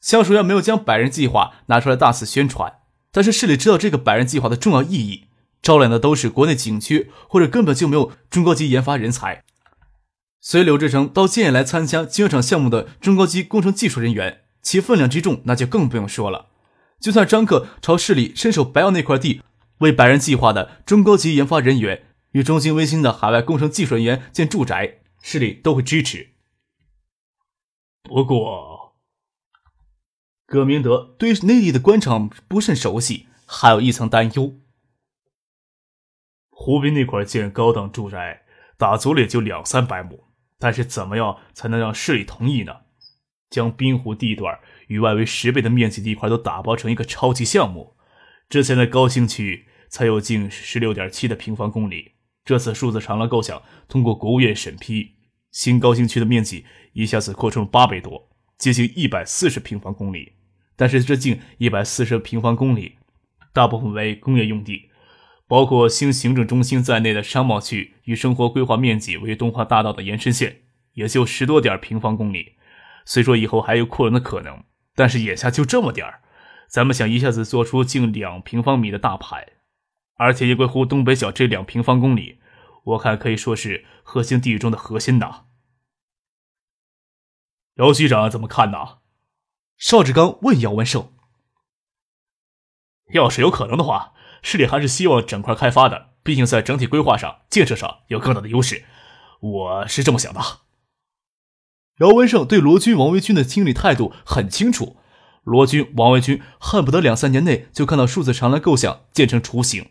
萧守耀没有将百人计划拿出来大肆宣传，但是市里知道这个百人计划的重要意义，招揽的都是国内紧缺或者根本就没有中高级研发人才。随刘志成到建业来参加晶圆厂项目的中高级工程技术人员，其分量之重那就更不用说了。就算张克朝市里伸手白要那块地，为百人计划的中高级研发人员与中兴微星的海外工程技术人员建住宅，市里都会支持。不过。葛明德对内地的官场不甚熟悉，还有一层担忧。湖滨那块建高档住宅，打足了也就两三百亩，但是怎么样才能让市里同意呢？将滨湖地段与外围十倍的面积地块都打包成一个超级项目，之前的高新区才有近十六点七的平方公里，这次数字长廊构想通过国务院审批，新高新区的面积一下子扩充八倍多，接近一百四十平方公里。但是这近一百四十平方公里，大部分为工业用地，包括新行政中心在内的商贸区与生活规划面积为东华大道的延伸线，也就十多点平方公里。虽说以后还有扩容的可能，但是眼下就这么点儿，咱们想一下子做出近两平方米的大牌，而且也归湖东北角这两平方公里，我看可以说是核心地域中的核心呐。姚局长怎么看呢？邵志刚问姚文胜：“要是有可能的话，市里还是希望整块开发的，毕竟在整体规划上、建设上有更大的优势。我是这么想的。”姚文胜对罗军、王维军的心理态度很清楚。罗军、王维军恨不得两三年内就看到数字长廊构想建成雏形。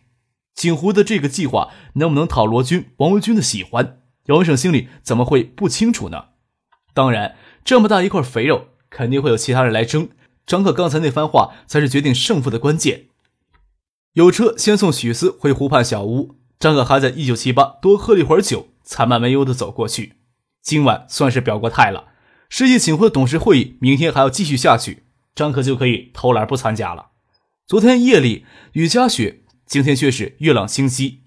锦湖的这个计划能不能讨罗军、王维军的喜欢，姚文胜心里怎么会不清楚呢？当然，这么大一块肥肉。肯定会有其他人来争。张克刚才那番话才是决定胜负的关键。有车先送许思回湖畔小屋，张克还在一九七八多喝了一会儿酒，才慢慢悠的走过去。今晚算是表过态了。世纪锦湖的董事会议明天还要继续下去，张克就可以偷懒不参加了。昨天夜里雨夹雪，今天却是月朗星稀。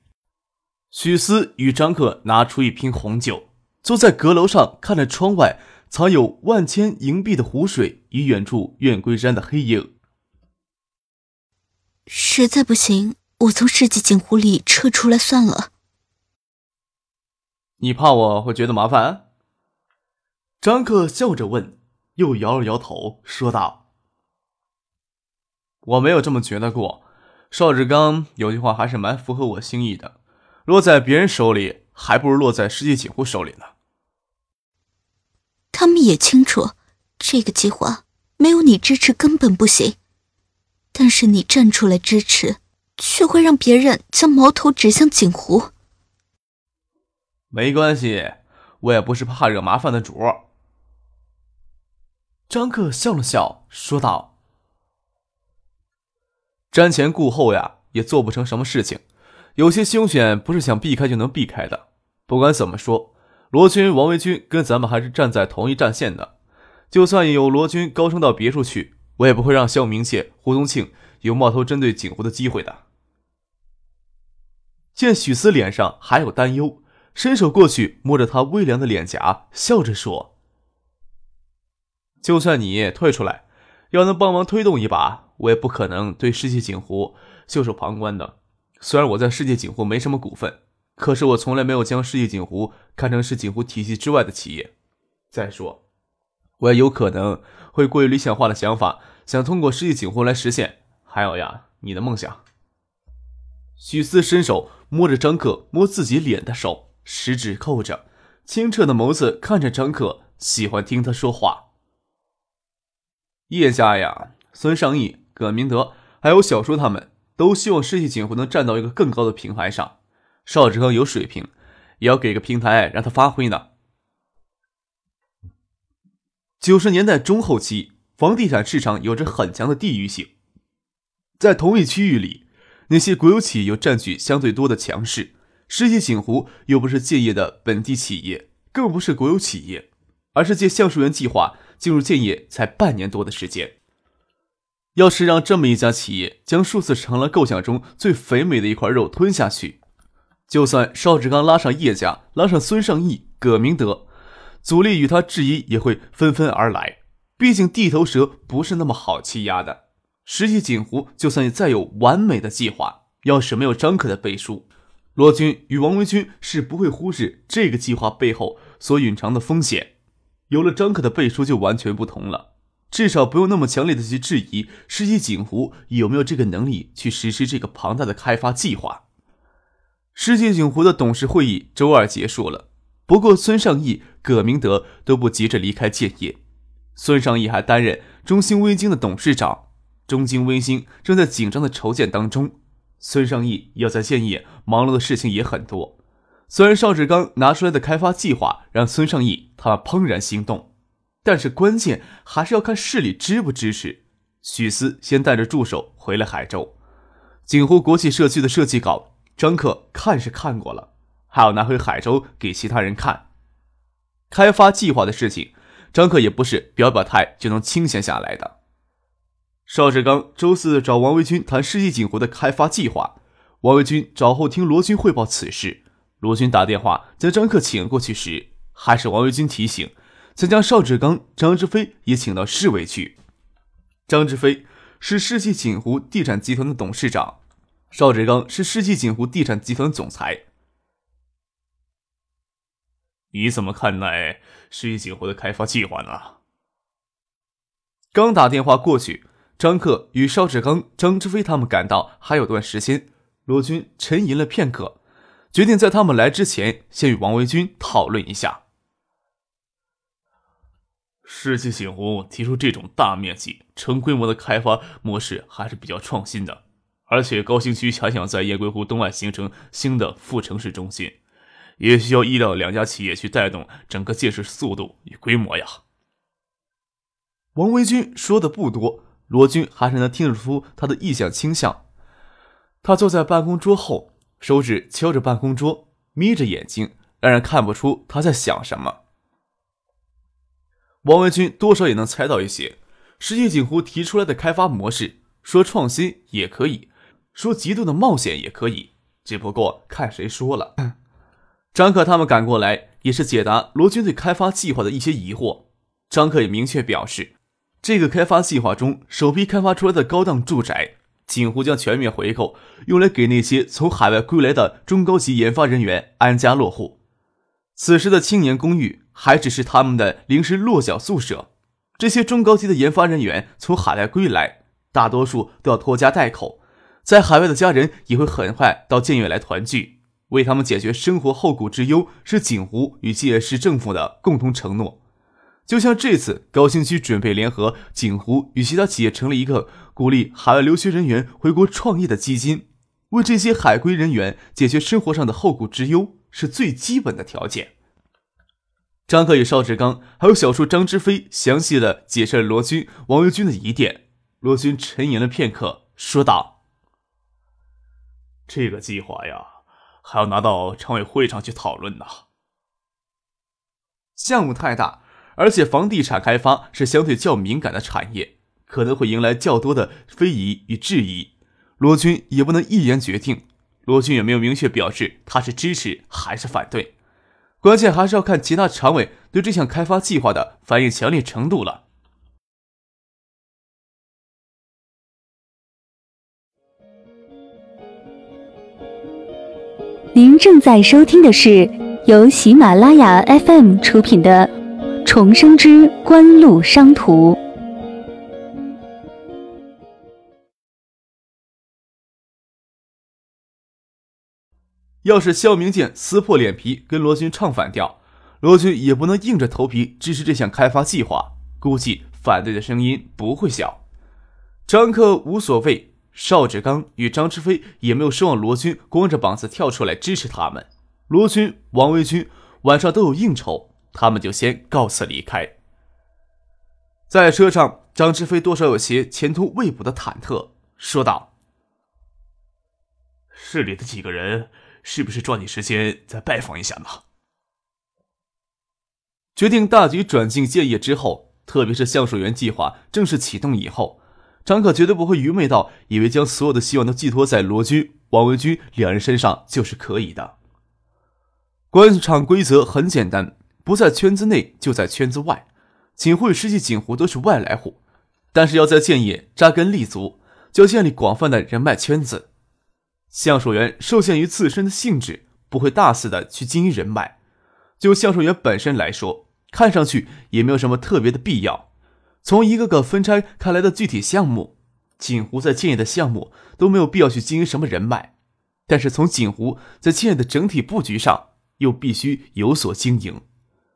许思与张克拿出一瓶红酒，坐在阁楼上看着窗外。藏有万千银币的湖水与远处月桂山的黑影。实在不行，我从世纪锦湖里撤出来算了。你怕我会觉得麻烦？张克笑着问，又摇了摇头，说道：“我没有这么觉得过。邵志刚有句话还是蛮符合我心意的，落在别人手里，还不如落在世纪锦湖手里呢。”他们也清楚，这个计划没有你支持根本不行。但是你站出来支持，却会让别人将矛头指向锦湖。没关系，我也不是怕惹麻烦的主。张克笑了笑，说道：“瞻前顾后呀，也做不成什么事情。有些凶险不是想避开就能避开的。不管怎么说。”罗军、王维军跟咱们还是站在同一战线的，就算有罗军高升到别处去，我也不会让肖明谢、胡宗庆有冒头针对景湖的机会的。见许思脸上还有担忧，伸手过去摸着他微凉的脸颊，笑着说：“就算你退出来，要能帮忙推动一把，我也不可能对世界景湖袖手旁观的。虽然我在世界景湖没什么股份。”可是我从来没有将世纪锦湖看成是锦湖体系之外的企业。再说，我也有可能会过于理想化的想法，想通过世纪锦湖来实现。还有呀，你的梦想。许思伸手摸着张克摸自己脸的手，食指扣着，清澈的眸子看着张克，喜欢听他说话。叶家呀，孙尚义、葛明德还有小叔他们都希望世纪锦湖能站到一个更高的平台上。邵志刚有水平，也要给个平台让他发挥呢。九十年代中后期，房地产市场有着很强的地域性，在同一区域里，那些国有企业又占据相对多的强势。世纪锦湖又不是建业的本地企业，更不是国有企业，而是借橡树园计划进入建业才半年多的时间。要是让这么一家企业将数次成了构想中最肥美的一块肉吞下去，就算邵志刚拉上叶家，拉上孙尚义、葛明德，阻力与他质疑也会纷纷而来。毕竟地头蛇不是那么好欺压的。实际锦湖就算再有完美的计划，要是没有张克的背书，罗军与王维军是不会忽视这个计划背后所隐藏的风险。有了张克的背书，就完全不同了。至少不用那么强烈的去质疑世纪锦湖有没有这个能力去实施这个庞大的开发计划。世界锦湖的董事会议周二结束了，不过孙尚义、葛明德都不急着离开建业。孙尚义还担任中兴微晶的董事长，中兴微晶正在紧张的筹建当中。孙尚义要在建业忙碌的事情也很多。虽然邵志刚拿出来的开发计划让孙尚义他怦然心动。但是关键还是要看市里支不支持。许思先带着助手回了海州，锦湖国际社区的设计稿，张克看是看过了，还要拿回海州给其他人看。开发计划的事情，张克也不是表表态就能清闲下来的。邵志刚周四找王维军谈世纪锦湖的开发计划，王维军找后听罗军汇报此事。罗军打电话将张克请过去时，还是王维军提醒。曾将邵志刚、张志飞也请到市委去。张志飞是世纪锦湖地产集团的董事长，邵志刚是世纪锦湖地产集团总裁。你怎么看待世纪锦湖的开发计划呢？刚打电话过去，张克与邵志刚、张志飞他们赶到还有段时间。罗军沉吟了片刻，决定在他们来之前，先与王维军讨论一下。世纪锦湖提出这种大面积、成规模的开发模式还是比较创新的，而且高新区还想在雁归湖东岸形成新的副城市中心，也需要医疗两家企业去带动整个建设速度与规模呀。王维军说的不多，罗军还是能听得出他的意向倾向。他坐在办公桌后，手指敲着办公桌，眯着眼睛，让人看不出他在想什么。王维军多少也能猜到一些，世纪锦湖提出来的开发模式，说创新也可以说极度的冒险也可以，只不过看谁说了。张克他们赶过来也是解答罗军对开发计划的一些疑惑。张克也明确表示，这个开发计划中首批开发出来的高档住宅，锦湖将全面回购，用来给那些从海外归来的中高级研发人员安家落户。此时的青年公寓。还只是他们的临时落脚宿舍。这些中高级的研发人员从海外归来，大多数都要拖家带口，在海外的家人也会很快到建业来团聚，为他们解决生活后顾之忧，是锦湖与建业市政府的共同承诺。就像这次高新区准备联合锦湖与其他企业成立一个鼓励海外留学人员回国创业的基金，为这些海归人员解决生活上的后顾之忧，是最基本的条件。张克与邵志刚还有小叔张之飞详细的解释了罗军、王维军的疑点。罗军沉吟了片刻，说道：“这个计划呀，还要拿到常委会上去讨论呢。项目太大，而且房地产开发是相对较敏感的产业，可能会迎来较多的非议与质疑。罗军也不能一言决定。罗军也没有明确表示他是支持还是反对。”关键还是要看其他常委对这项开发计划的反应强烈程度了。您正在收听的是由喜马拉雅 FM 出品的《重生之官路商途》。要是肖明建撕破脸皮跟罗军唱反调，罗军也不能硬着头皮支持这项开发计划，估计反对的声音不会小。张克无所谓，邵志刚与张志飞也没有奢望罗军光着膀子跳出来支持他们。罗军、王维军晚上都有应酬，他们就先告辞离开。在车上，张志飞多少有些前途未卜的忐忑，说道：“市里的几个人，是不是抓紧时间再拜访一下呢？”决定大局转进建业之后，特别是橡树园计划正式启动以后，张可绝对不会愚昧到以为将所有的希望都寄托在罗军、王维军两人身上就是可以的。官场规则很简单，不在圈子内就在圈子外。锦湖与世纪锦湖都是外来户，但是要在建业扎根立足，就要建立广泛的人脉圈子。橡树园受限于自身的性质，不会大肆的去经营人脉。就橡树园本身来说，看上去也没有什么特别的必要。从一个个分拆开来的具体项目，锦湖在建业的项目都没有必要去经营什么人脉，但是从锦湖在建业的整体布局上，又必须有所经营。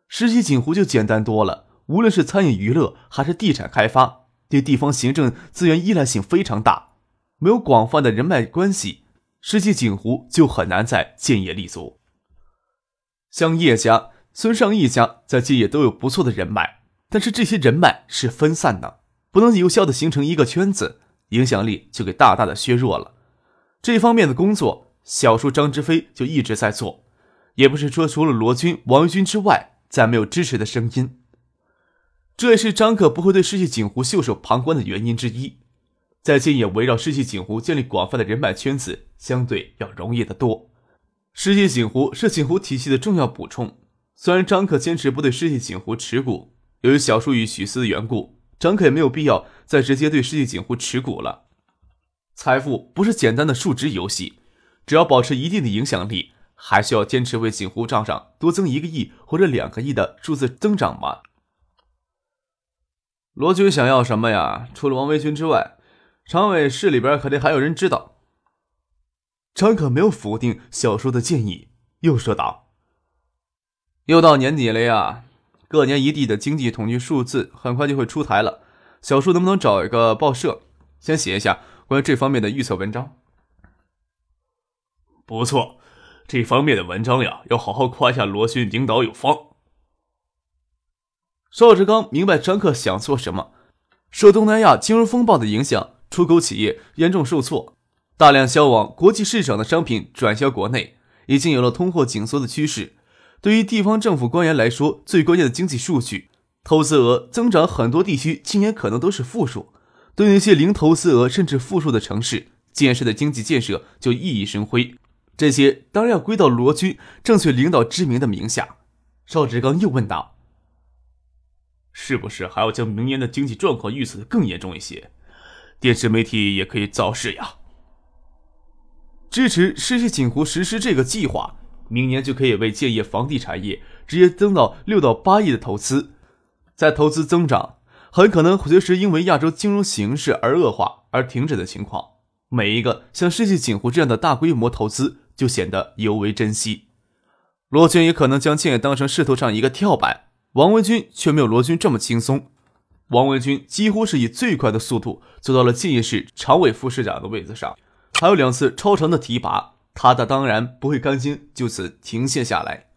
实际锦湖就简单多了。无论是餐饮娱乐还是地产开发，对地方行政资源依赖性非常大。没有广泛的人脉关系，实际锦湖就很难在建业立足。像叶家、孙尚义家在建业都有不错的人脉，但是这些人脉是分散的，不能有效的形成一个圈子，影响力就给大大的削弱了。这方面的工作，小叔张之飞就一直在做，也不是说除了罗军、王军之外，再没有支持的声音。这也是张可不会对世纪锦湖袖手旁观的原因之一。在建业围绕世纪锦湖建立广泛的人脉圈子，相对要容易得多。世纪锦湖是锦湖体系的重要补充。虽然张可坚持不对世纪锦湖持股，由于小叔与许思的缘故，张可也没有必要再直接对世纪锦湖持股了。财富不是简单的数值游戏，只要保持一定的影响力，还需要坚持为锦湖账上多增一个亿或者两个亿的数字增长吗？罗军想要什么呀？除了王维军之外，常委市里边肯定还有人知道。张可没有否定小叔的建议，又说道：“又到年底了呀，各年一地的经济统计数字很快就会出台了。小树能不能找一个报社，先写一下关于这方面的预测文章？”不错，这方面的文章呀，要好好夸一下罗勋领导有方。邵志刚明白张克想做什么。受东南亚金融风暴的影响，出口企业严重受挫，大量销往国际市场的商品转销国内，已经有了通货紧缩的趋势。对于地方政府官员来说，最关键的经济数据，投资额增长，很多地区今年可能都是负数。对那些零投资额甚至负数的城市，建设的经济建设就熠熠生辉。这些当然要归到罗军正确领导之名的名下。邵志刚又问道。是不是还要将明年的经济状况预测的更严重一些？电视媒体也可以造势呀。支持世纪锦湖实施这个计划，明年就可以为建业房地产业直接增到六到八亿的投资。在投资增长很可能随时因为亚洲金融形势而恶化而停止的情况，每一个像世纪锦湖这样的大规模投资就显得尤为珍惜。罗军也可能将建业当成势头上一个跳板。王文军却没有罗军这么轻松。王文军几乎是以最快的速度走到了建业市常委副市长的位子上，还有两次超长的提拔，他的当然不会甘心就此停歇下来。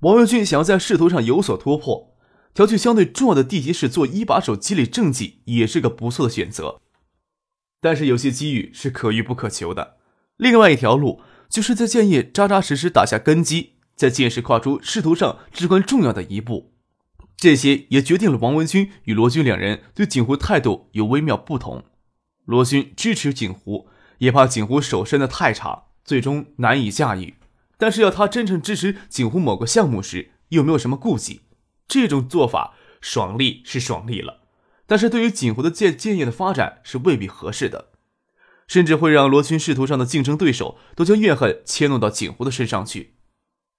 王文军想要在仕途上有所突破，调去相对重要的地级市做一把手积累政绩，也是个不错的选择。但是有些机遇是可遇不可求的。另外一条路就是在建业扎扎实实打下根基，在建市跨出仕途上至关重要的一步。这些也决定了王文军与罗军两人对景湖态度有微妙不同。罗军支持景湖，也怕景湖手伸的太长，最终难以驾驭。但是要他真正支持景湖某个项目时，又没有什么顾忌。这种做法爽利是爽利了，但是对于景湖的建建业的发展是未必合适的，甚至会让罗军仕途上的竞争对手都将怨恨迁怒到景湖的身上去。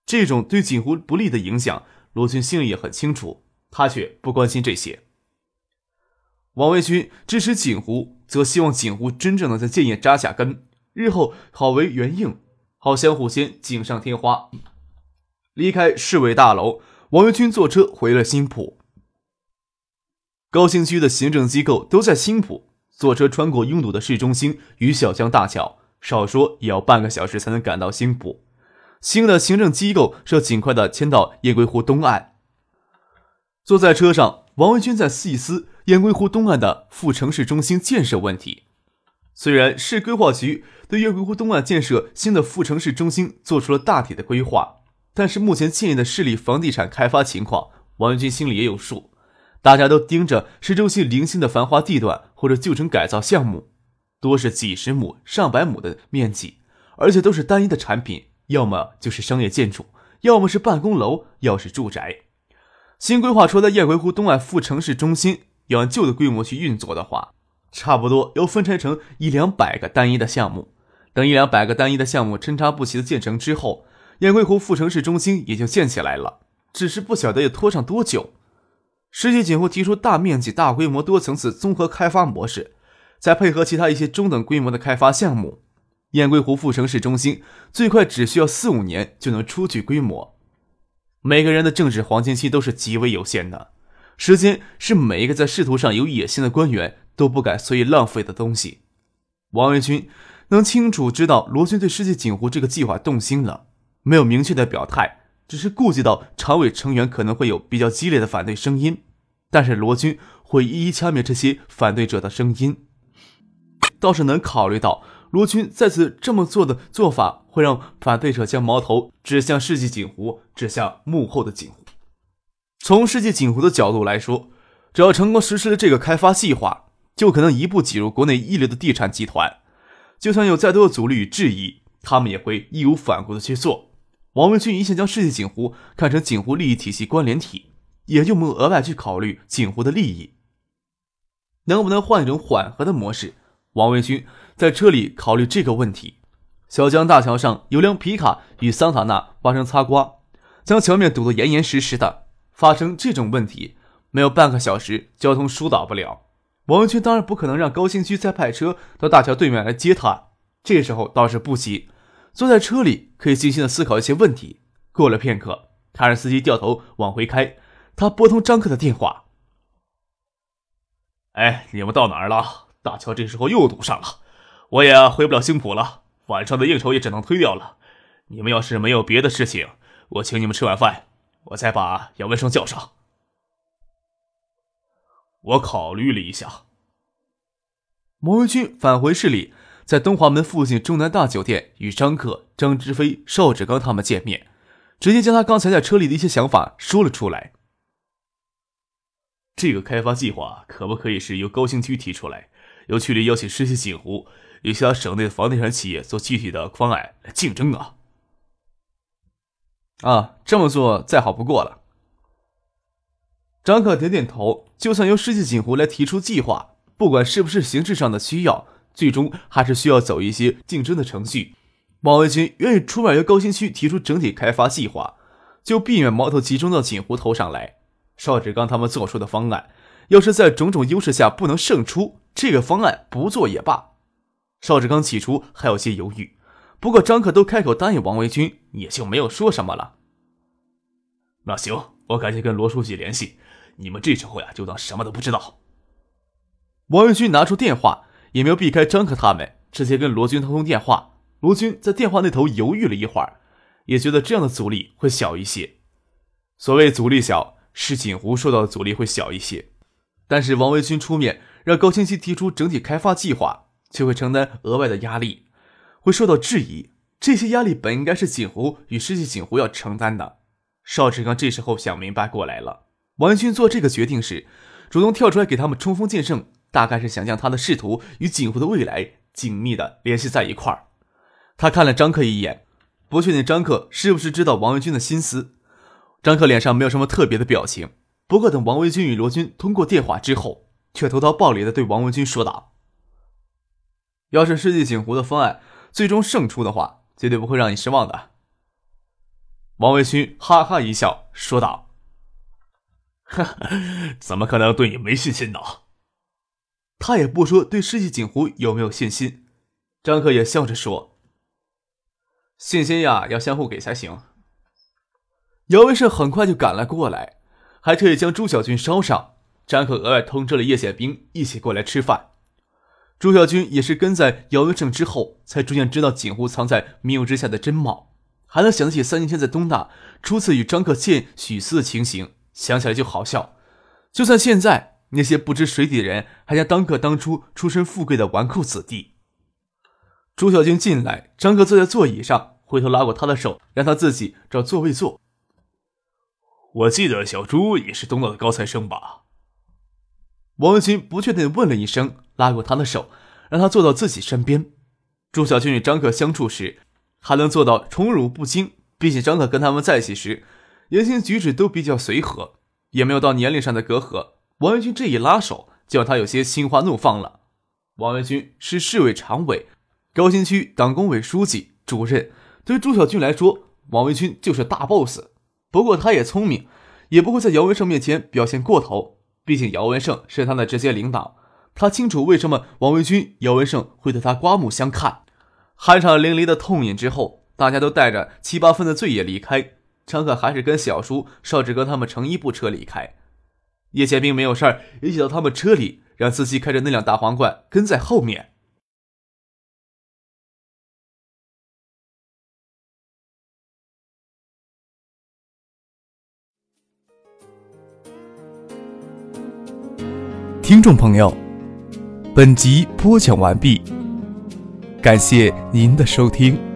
这种对景湖不利的影响，罗军心里也很清楚。他却不关心这些。王维军支持锦湖，则希望锦湖真正的在建业扎下根，日后好为援应，好相互间锦上添花。离开市委大楼，王维军坐车回了新浦。高新区的行政机构都在新浦，坐车穿过拥堵的市中心与小江大桥，少说也要半个小时才能赶到新浦。新的行政机构是要尽快的迁到雁归湖东岸。坐在车上，王维军在细思雁归湖东岸的副城市中心建设问题。虽然市规划局对雁归湖东岸建设新的副城市中心做出了大体的规划，但是目前建议的市里房地产开发情况，王维军心里也有数。大家都盯着市中心零星的繁华地段或者旧城改造项目，多是几十亩、上百亩的面积，而且都是单一的产品，要么就是商业建筑，要么是办公楼，要是住宅。新规划出的雁回湖东岸副城市中心，要按旧的规模去运作的话，差不多要分拆成一两百个单一的项目。等一两百个单一的项目参差不齐的建成之后，雁归湖副城市中心也就建起来了。只是不晓得要拖上多久。世纪锦湖提出大面积、大规模、多层次综合开发模式，再配合其他一些中等规模的开发项目，雁归湖副城市中心最快只需要四五年就能初具规模。每个人的政治黄金期都是极为有限的，时间是每一个在仕途上有野心的官员都不敢随意浪费的东西。王维军能清楚知道罗军对世纪锦湖这个计划动心了，没有明确的表态。只是顾及到常委成员可能会有比较激烈的反对声音，但是罗军会一一掐灭这些反对者的声音。倒是能考虑到罗军再次这么做的做法会让反对者将矛头指向世纪锦湖，指向幕后的锦湖。从世纪锦湖的角度来说，只要成功实施了这个开发计划，就可能一步挤入国内一流的地产集团。就算有再多的阻力与质疑，他们也会义无反顾的去做。王文军一向将世界锦湖看成锦湖利益体系关联体，也就没有额外去考虑锦湖的利益。能不能换一种缓和的模式？王文军在车里考虑这个问题。小江大桥上有辆皮卡与桑塔纳发生擦刮，将桥面堵得严严实实的。发生这种问题，没有半个小时交通疏导不了。王军当然不可能让高新区再派车到大桥对面来接他，这时候倒是不急。坐在车里，可以静心的思考一些问题。过了片刻，他让司机掉头往回开。他拨通张克的电话：“哎，你们到哪儿了？大桥这时候又堵上了，我也回不了青浦了。晚上的应酬也只能推掉了。你们要是没有别的事情，我请你们吃晚饭，我再把杨文生叫上。”我考虑了一下，毛维军返回市里。在东华门附近中南大酒店与张克、张之飞、邵志刚他们见面，直接将他刚才在车里的一些想法说了出来。这个开发计划可不可以是由高新区提出来，由区里邀请世纪锦湖与其他省内的房地产企业做具体的方案来竞争啊？啊，这么做再好不过了。张克点点头，就算由世纪锦湖来提出计划，不管是不是形式上的需要。最终还是需要走一些竞争的程序。王维军愿意出面由高新区提出整体开发计划，就避免矛头集中到锦湖头上来。邵志刚他们做出的方案，要是在种种优势下不能胜出，这个方案不做也罢。邵志刚起初还有些犹豫，不过张克都开口答应王维军，也就没有说什么了。那行，我赶紧跟罗书记联系，你们这时候呀就当什么都不知道。王维军拿出电话。也没有避开张克他们，直接跟罗军通通电话。罗军在电话那头犹豫了一会儿，也觉得这样的阻力会小一些。所谓阻力小，是锦湖受到的阻力会小一些。但是王维军出面让高清溪提出整体开发计划，就会承担额外的压力，会受到质疑。这些压力本应该是锦湖与世纪锦湖要承担的。邵志刚这时候想明白过来了，王维军做这个决定时，主动跳出来给他们冲锋剑圣。大概是想将他的仕途与锦湖的未来紧密的联系在一块儿。他看了张克一眼，不确定张克是不是知道王维军的心思。张克脸上没有什么特别的表情，不过等王维军与罗军通过电话之后，却投桃报李的对王维军说道：“要是世纪锦湖的方案最终胜出的话，绝对不会让你失望的。”王维军哈哈一笑，说道：“，怎么可能对你没信心呢？”他也不说对世纪锦湖有没有信心，张克也笑着说：“信心呀，要相互给才行。”姚文胜很快就赶了过来，还特意将朱小军捎上。张克额外通知了叶宪兵一起过来吃饭。朱小军也是跟在姚文胜之后，才逐渐知道锦湖藏在明雾之下的真貌，还能想起三年前在东大初次与张克见许思的情形，想起来就好笑。就算现在那些不知水底的人还将当个当初出身富贵的纨绔子弟。朱小军进来，张克坐在座椅上，回头拉过他的手，让他自己找座位坐。我记得小朱也是东道的高材生吧？王文军不确定问了一声，拉过他的手，让他坐到自己身边。朱小军与张克相处时，还能做到宠辱不惊。毕竟张可跟他们在一起时，言行举止都比较随和，也没有到年龄上的隔阂。王元军这一拉手，就让他有些心花怒放了。王元军是市委常委、高新区党工委书记、主任，对朱小军来说，王元军就是大 boss。不过他也聪明，也不会在姚文胜面前表现过头。毕竟姚文胜是他的直接领导，他清楚为什么王维军、姚文胜会对他刮目相看。酣畅淋漓的痛饮之后，大家都带着七八分的醉意离开。张可还是跟小叔、邵志刚他们乘一部车离开。叶剑兵没有事儿，一起到他们车里，让司机开着那辆大皇冠跟在后面。听众朋友，本集播讲完毕，感谢您的收听。